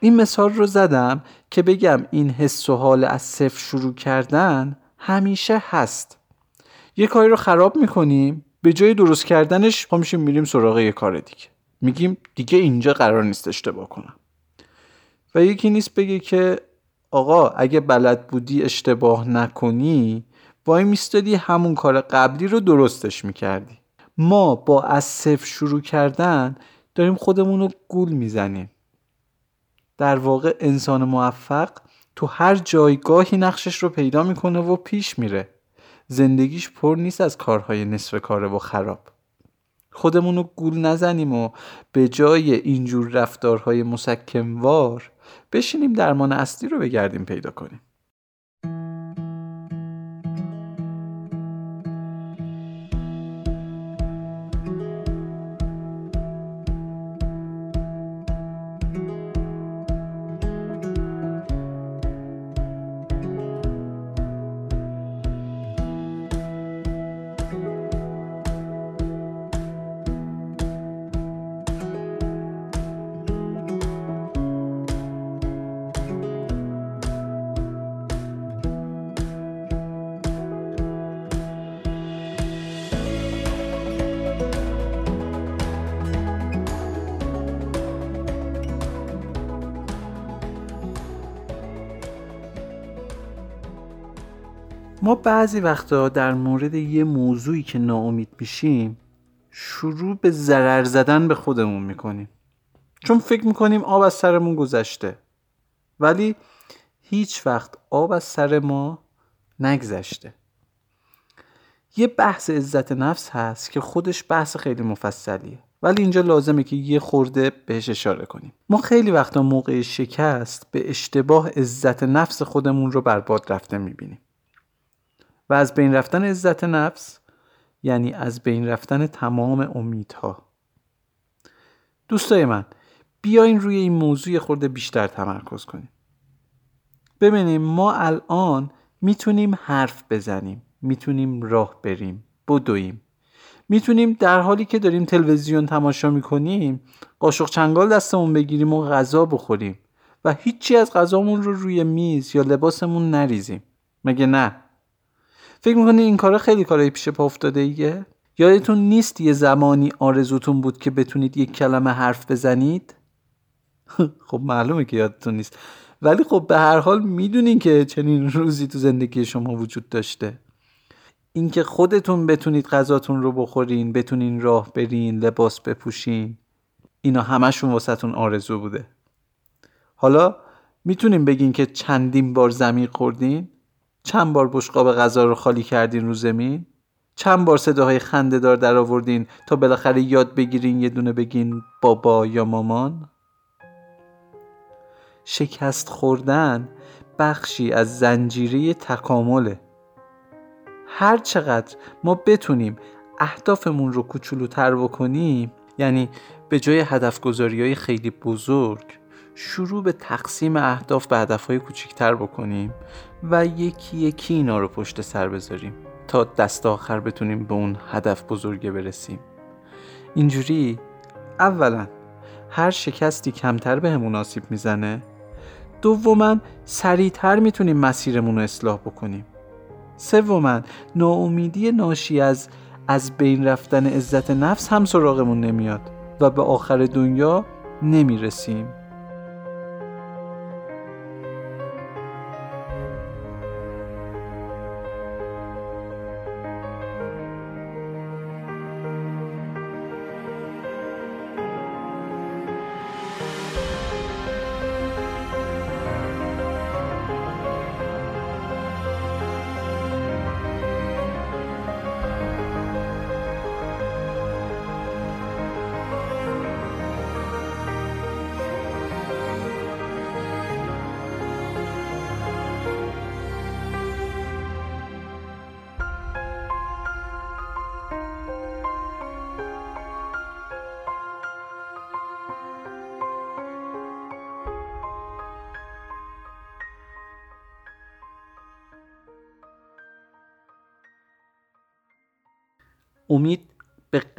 این مثال رو زدم که بگم این حس و حال از صفر شروع کردن همیشه هست. یه کاری رو خراب می‌کنیم به جای درست کردنش پا میشیم میریم سراغ یه کار دیگه. میگیم دیگه اینجا قرار نیست اشتباه کنم. و یکی نیست بگه که آقا اگه بلد بودی اشتباه نکنی وای میستادی همون کار قبلی رو درستش می‌کردی. ما با از صفر شروع کردن داریم خودمون رو گول می‌زنیم. در واقع انسان موفق تو هر جایگاهی نقشش رو پیدا می‌کنه و پیش میره. زندگیش پر نیست از کارهای نصف کاره و خراب. خودمون رو گول نزنیم و به جای اینجور رفتارهای مسکموار بشینیم درمان اصلی رو بگردیم پیدا کنیم. ما بعضی وقتا در مورد یه موضوعی که ناامید میشیم شروع به ضرر زدن به خودمون می‌کنیم. چون فکر می‌کنیم آب از سرمون گذشته. ولی هیچ وقت آب از سر ما نگذشته. یه بحث عزت نفس هست که خودش بحث خیلی مفصلیه. ولی اینجا لازمه که یه خورده بهش اشاره کنیم. ما خیلی وقتا موقع شکست به اشتباه عزت نفس خودمون رو برباد رفته می‌بینیم. و از بین رفتن عزت نفس یعنی از بین رفتن تمام امیدها. دوستای من بیاین روی این موضوع خورده بیشتر تمرکز کنیم. ببینیم ما الان می‌تونیم حرف بزنیم می‌تونیم راه بریم بدویم. می‌تونیم در حالی که داریم تلویزیون تماشا می‌کنیم قاشق چنگال دستمون بگیریم و غذا بخوریم و هیچی از غذامون رو روی میز یا لباسمون نریزیم. مگه نه؟ فکر می‌کنی این کارا خیلی کارهای پیش پا افتاده ایه؟ یادتون نیست یه زمانی آرزوتون بود که بتونید یک کلمه حرف بزنید؟ [LAUGHS] خب معلومه که یادتون نیست ولی خب به هر حال می‌دونین که چنین روزی تو زندگی شما وجود داشته اینکه خودتون بتونید غذاتون رو بخورین بتونین راه برین لباس بپوشین اینا همشون واسهتون آرزو بوده حالا می‌تونیم بگین که چندین بار زمین خوردین چند بار بشقاب غذا رو خالی کردین رو زمین؟ چند بار صداهای خنده دار در آوردین تا بالاخره یاد بگیرین یه دونه بگین بابا یا مامان؟ شکست خوردن بخشی از زنجیره تکامله. هر چقدر ما بتونیم اهدافمون رو کوچولوتر بکنیم یعنی به جای هدف گذاری های خیلی بزرگ شروع به تقسیم اهداف به هدف های کوچیکتر بکنیم و یکی یکی اینا رو پشت سر بذاریم تا دست آخر بتونیم به اون هدف بزرگه برسیم. اینجوری اولا هر شکستی کمتر به همون آسیب می‌زنه دوما سریعتر می‌تونیم مسیرمون رو اصلاح بکنیم. سوما ناامیدی ناشی از از بین رفتن عزت نفس هم سراغمون نمیاد و به آخر دنیا نمی‌رسیم.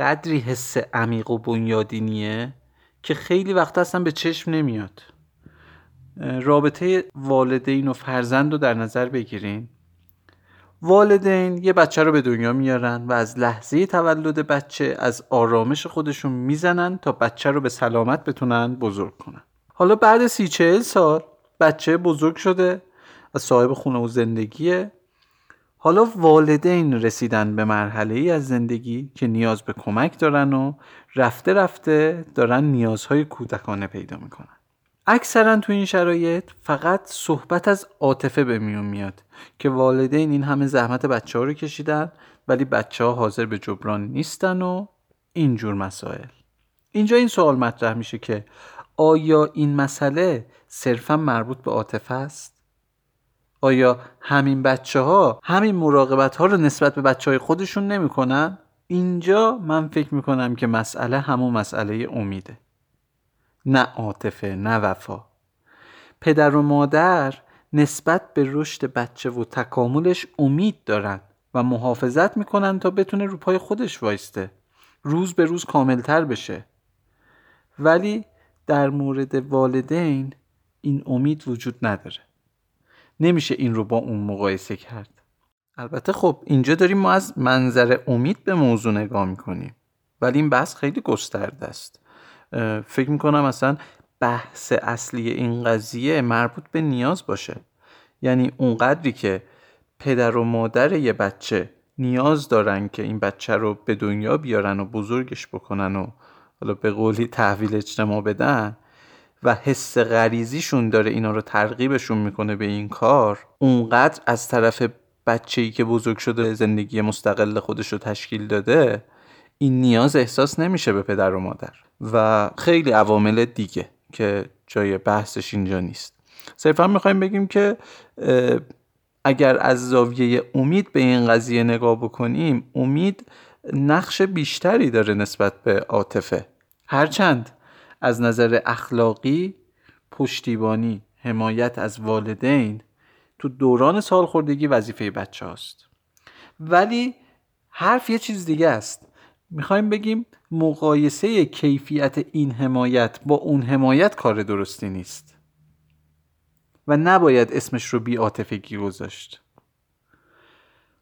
قدری حس عمیق و بنیادینیه که خیلی وقت اصلا به چشم نمیاد. رابطه والدین و فرزند رو در نظر بگیریم والدین یه بچه رو به دنیا میارن و از لحظه تولد بچه از آرامش خودشون می‌زنن تا بچه رو به سلامت بتونن بزرگ کنن. حالا بعد سی چهل سال بچه بزرگ شده و صاحب خونه و زندگیه. حالا والدین رسیدن به مرحله ای از زندگی که نیاز به کمک دارن و رفته رفته دارن نیازهای کودکانه پیدا می‌کنن. اکثرا تو این شرایط فقط صحبت از عاطفه به میون میاد که والدین این همه زحمت بچه ها رو کشیدن ولی بچه ها حاضر به جبران نیستن و اینجور مسائل. اینجا این سوال مطرح میشه که آیا این مسئله صرفا مربوط به عاطفه است؟ آیا همین بچه ها همین مراقبت ها رو نسبت به بچه های خودشون نمی‌کنن؟ اینجا من فکر می‌کنم که مسئله همون مسئله امیده. نه عاطفه نه وفا. پدر و مادر نسبت به رشد بچه و تکاملش امید دارن و محافظت می‌کنن تا بتونه رو پای خودش وایسته. روز به روز کاملتر بشه. ولی در مورد والدین این امید وجود نداره. نمیشه این رو با اون مقایسه کرد. البته خب اینجا داریم ما از منظر امید به موضوع نگاه می‌کنیم. ولی این بحث خیلی گسترده است. فکر می‌کنم اصلا بحث اصلی این قضیه مربوط به نیاز باشه. یعنی اونقدری که پدر و مادر یه بچه نیاز دارن که این بچه رو به دنیا بیارن و بزرگش بکنن و حالا به قولی تحویل اجتماع بدن و حس غریزیشون داره اینا رو ترغیبشون می‌کنه به این کار اونقدر از طرف بچه ای که بزرگ شده زندگی مستقل خودش رو تشکیل داده این نیاز احساس نمیشه به پدر و مادر. و خیلی عوامل دیگه که جای بحثش اینجا نیست. صرفا می‌خوایم بگیم که اگر از زاویه امید به این قضیه نگاه بکنیم امید نقش بیشتری داره نسبت به عاطفه. هرچند از نظر اخلاقی پشتیبانی حمایت از والدین تو دوران سالخوردگی وظیفه بچه هاست ولی حرف یه چیز دیگه است. می‌خوایم بگیم مقایسه کیفیت این حمایت با اون حمایت کار درستی نیست. و نباید اسمش رو بی عاطفگی گذاشت.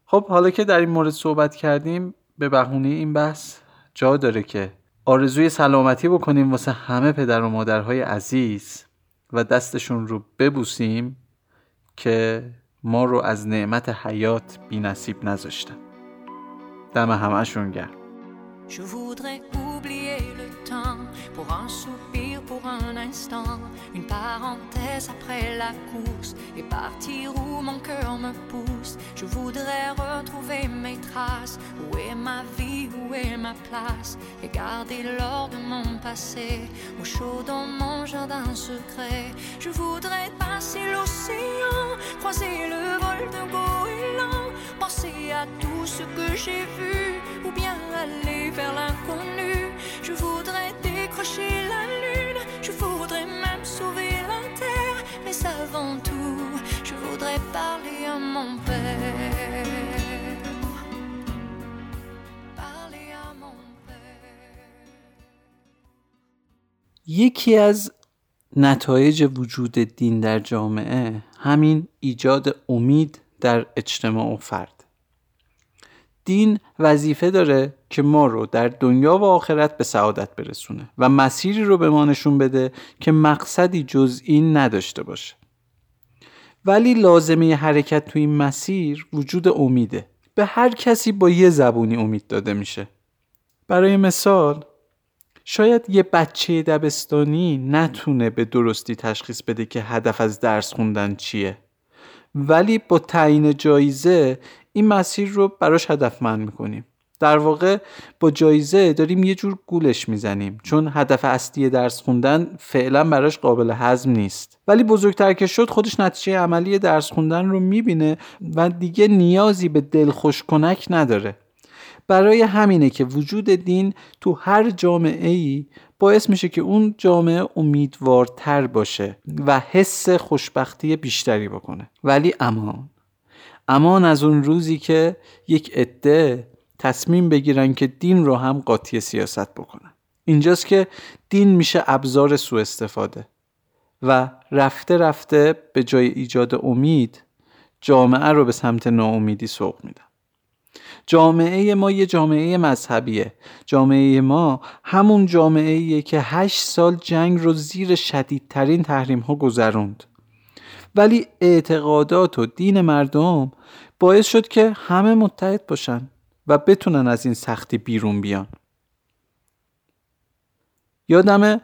خب حالا که در این مورد صحبت کردیم به بهونه این بحث جا داره که آرزوی سلامتی بکنیم واسه همه پدر و مادرهای عزیز و دستشون رو ببوسیم که ما رو از نعمت حیات بی نصیب نذاشتن. دم همشون گرم. Un instant, une parenthèse après la course. Et partir où mon cœur me pousse. Je voudrais retrouver mes traces, où est ma vie, où est ma place, et garder l'or de mon passé, au chaud dans mon jardin secret. Je voudrais passer l'océan, croiser le vol de goéland, penser à tout ce que j'ai vu, ou bien aller vers l'inconnu. Je voudrais décrocher la lune, avant tout, je voudrais parler à mon père. یکی از نتایج وجود دین در جامعه همین ایجاد امید در اجتماع و فرد. دین وظیفه داره که ما رو در دنیا و آخرت به سعادت برسونه و مسیری رو به ما نشون بده که مقصدی جز این نداشته باشه. ولی لازمه حرکت تو این مسیر وجود امیده. به هر کسی با یه زبونی امید داده میشه. برای مثال شاید یه بچه دبستانی نتونه به درستی تشخیص بده که هدف از درس خوندن چیه. ولی با تعیین جایزه این مسیر رو براش هدفمند می‌کنیم. در واقع با جایزه داریم یه جور گولش می‌زنیم. چون هدف اصلی درس خوندن فعلا براش قابل هضم نیست. ولی بزرگتر که شد خودش نتیجه عملی درس خوندن رو می‌بینه و دیگه نیازی به دلخوش کنک نداره. برای همینه که وجود دین تو هر جامعه ای باعث میشه که اون جامعه امیدوارتر باشه و حس خوشبختی بیشتری بکنه. ولی امان. امان از اون روزی که یک عده تصمیم بگیرن که دین رو هم قاطی سیاست بکنن. اینجاست که دین میشه ابزار سوء استفاده و رفته رفته به جای ایجاد امید جامعه رو به سمت ناامیدی سوق میدن. جامعه ما یه جامعه مذهبیه. جامعه ما همون جامعه ایه که هشت سال جنگ رو زیر شدیدترین تحریم ها گذروند. ولی اعتقادات و دین مردم باعث شد که همه متحد باشن. و بتونن از این سختی بیرون بیان. یادمه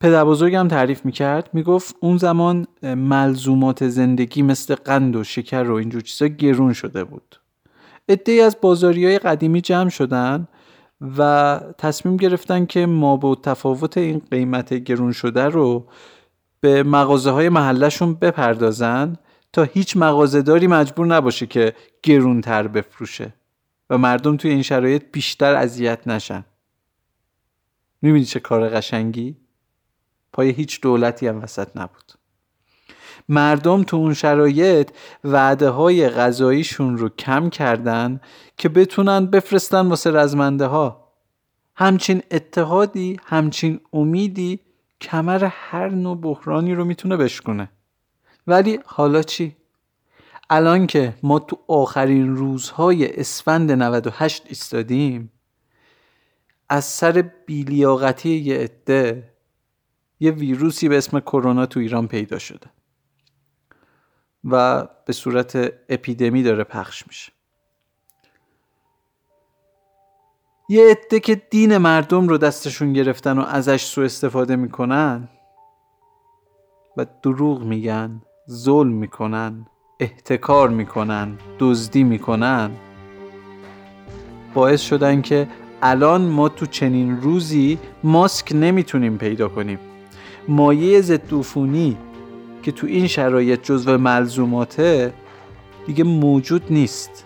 پدر بزرگم تعریف می‌کرد می‌گفت اون زمان ملزومات زندگی مثل قند و شکر و اینجور چیزا گرون شده بود. ادهی از بازاری های قدیمی جمع شدن و تصمیم گرفتن که ما با تفاوت این قیمت گرون شده رو به مغازه های محلشون بپردازن تا هیچ مغازهداری مجبور نباشه که گرونتر بفروشه. و مردم توی این شرایط بیشتر اذیت نشن می‌بینی چه کار قشنگی؟ پای هیچ دولتی هم وسط نبود مردم تو اون شرایط وعده های غذاییشون رو کم کردن که بتونن بفرستن واسه رزمنده ها همچین اتحادی همچین امیدی کمر هر نوع بحرانی رو می‌تونه بشکنه ولی حالا چی؟ الان که ما تو آخرین روزهای اسفند 98 ایستادیم از سر بیلیاقتی یه عده یه ویروسی به اسم کرونا تو ایران پیدا شده و به صورت اپیدمی داره پخش میشه. یه عده که دین مردم رو دستشون گرفتن و ازش سوء استفاده می‌کنن و دروغ میگن ظلم می‌کنن. احتکار می‌کنن دزدی می‌کنن. باعث شدن که الان ما تو چنین روزی ماسک نمی‌تونیم پیدا کنیم. مایه ضد که تو این شرایط جزو ملزوماته دیگه موجود نیست.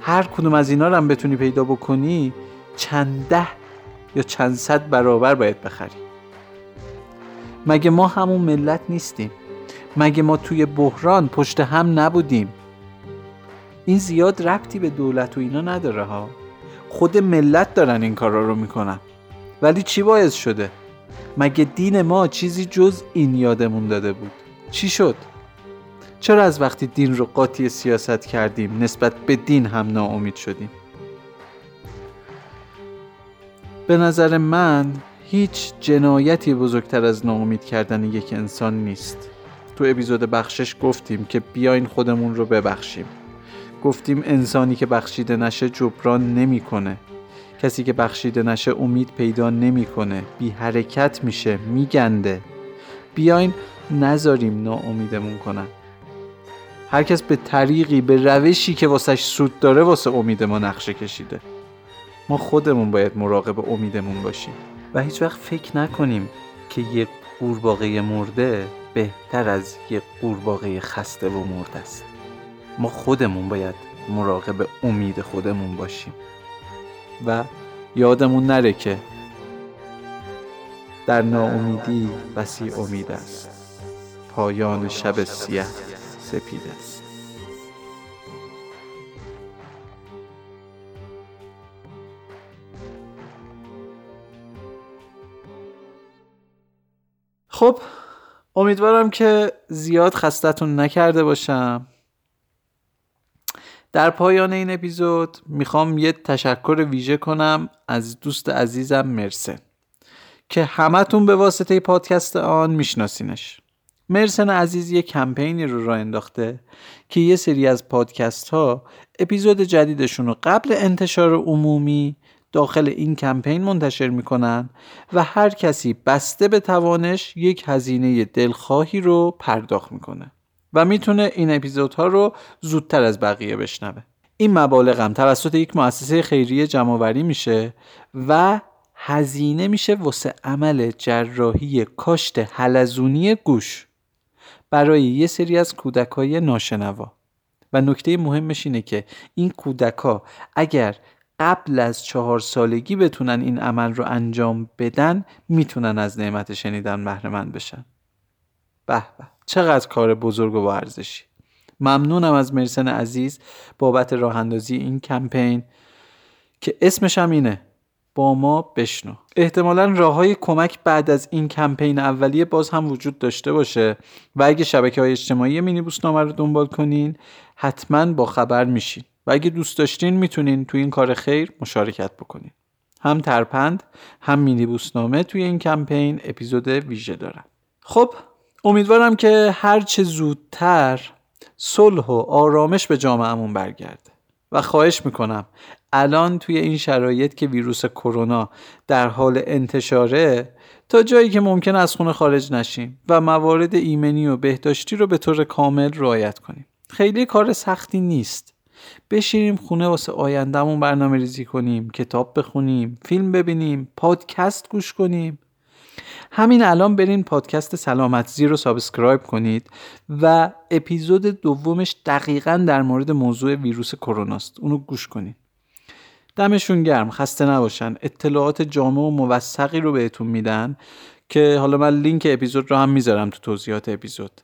هر کدوم از اینا رو هم بتونی پیدا بکنی چند ده یا چند صد برابر باید بخری. مگه ما همون ملت نیستیم؟ مگه ما توی بحران پشت هم نبودیم؟ این زیاد ربطی به دولت و اینا نداره ها. خود ملت دارن این کارا رو می‌کنن. ولی چی باعث شده؟ مگه دین ما چیزی جز این یادمون داده بود؟ چی شد؟ چرا از وقتی دین رو قاطی سیاست کردیم نسبت به دین هم ناامید شدیم؟ به نظر من هیچ جنایتی بزرگتر از ناامید کردن یک انسان نیست. تو اپیزود بخشش گفتیم که بیاین خودمون رو ببخشیم. گفتیم انسانی که بخشیده نشه جبران نمی‌کنه. کسی که بخشیده نشه امید پیدا نمی‌کنه. بی حرکت میشه میگنده. بیاین نذاریم ناامیدمون کنن. هر کس به طریقی به روشی که واسش سود داره واسه امید ما نقشه کشیده. ما خودمون باید مراقب امیدمون باشیم. و هیچ وقت فکر نکنیم که یک قورباغه مرده بهتر از یک قورباغه خسته و مرده است. ما خودمون باید مراقب امید خودمون باشیم. و یادمون نره که در ناامیدی بسی امید است. پایان شب سیه سپید است. خب امیدوارم که زیاد خستتون نکرده باشم. در پایان این اپیزود می‌خوام یه تشکر ویژه کنم از دوست عزیزم مرسن که همتون به واسطه پادکست آن میشناسینش. مرسن عزیز یه کمپینی رو راه انداخته که یه سری از پادکست ها اپیزود جدیدشون رو قبل انتشار عمومی داخل این کمپین منتشر می‌کنن و هر کسی بسته به توانش یک هزینه دلخواهی رو پرداخت می‌کنه و می‌تونه این اپیزودها رو زودتر از بقیه بشنوه. این مبالغ هم توسط یک مؤسسه خیریه جمعآوری میشه و هزینه میشه واسه عمل جراحی کاشت حلزونی گوش برای یه سری از کودکای ناشنوا. و نکته مهمش اینه که این کودکا اگر قبل از چهار سالگی بتونن این عمل رو انجام بدن می‌تونن از نعمت شنیدن بهره بشن. به به چقدر کار بزرگ و ارزشی ممنونم از مرسن عزیز بابت راه اندازی این کمپین که اسمش هم اینه. با ما بشنو. احتمالا راه های کمک بعد از این کمپین اولیه باز هم وجود داشته باشه و اگه شبکه های اجتماعی مینی نامه رو دنبال کنین حتما با خبر میشین. و اگه دوست داشتین می‌تونین تو این کار خیر مشارکت بکنین. هم ترپند هم مینی بوسنامه توی این کمپین اپیزود ویژه دارن. خب امیدوارم که هر چه زودتر صلح و آرامش به جامعهمون برگرده. و خواهش می‌کنم الان توی این شرایط که ویروس کرونا در حال انتشاره تا جایی که ممکن از خونه خارج نشیم و موارد ایمنی و بهداشتی رو به طور کامل رعایت کنیم. خیلی کار سختی نیست. بشینیم خونه واسه آیندهمون برنامه ریزی کنیم کتاب بخونیم فیلم ببینیم پادکست گوش کنیم. همین الان برین پادکست سلامت زی رو subscribe کنید و اپیزود دومش دقیقا در مورد موضوع ویروس کروناست. اونو گوش کنید دمشون گرم خسته نباشن. اطلاعات جامع و موثقی رو بهتون میدن که حالا من لینک اپیزود رو هم می‌ذارم تو توضیحات اپیزود.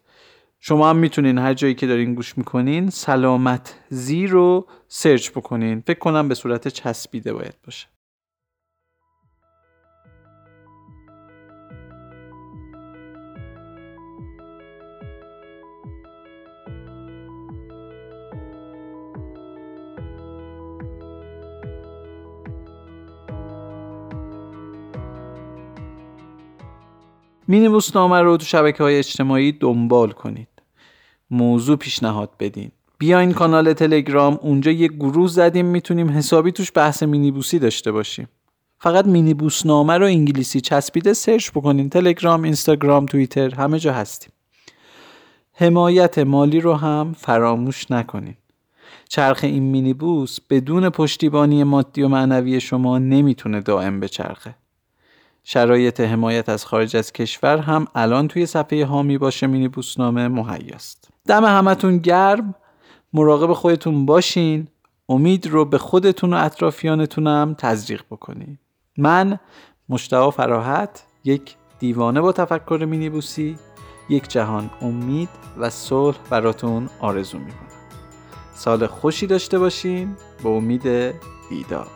شما هم می‌تونین هر جایی که دارین گوش می‌کنین سلامت زی رو سرچ بکنین. فکر کنم به صورت چسبیده باید باشه. مینیبوس نامه رو تو شبکه های اجتماعی دنبال کنید. موضوع پیشنهاد بدین. بیاین کانال تلگرام اونجا یه گروه زدیم می‌تونیم حسابی توش بحث مینیبوسی داشته باشیم. فقط مینیبوس نامه رو انگلیسی چسبیده سرچ بکنین. تلگرام اینستاگرام توییتر همه جا هستیم. حمایت مالی رو هم فراموش نکنین. چرخ این مینیبوس بدون پشتیبانی مادی و معنوی شما نمی‌تونه دائم به چرخه شرایط حمایت از خارج از کشور هم الان توی صفحه هامی باشه مینی بوسنامه مهیاست. دم همتون گرم. مراقب خودتون باشین. امید رو به خودتون و اطرافیانتونم تزریق بکنین. من مشتاق فراحت یک دیوانه با تفکر مینی بوسی یک جهان امید و صلح براتون آرزو می‌کنم. سال خوشی داشته باشین. به امید دیدار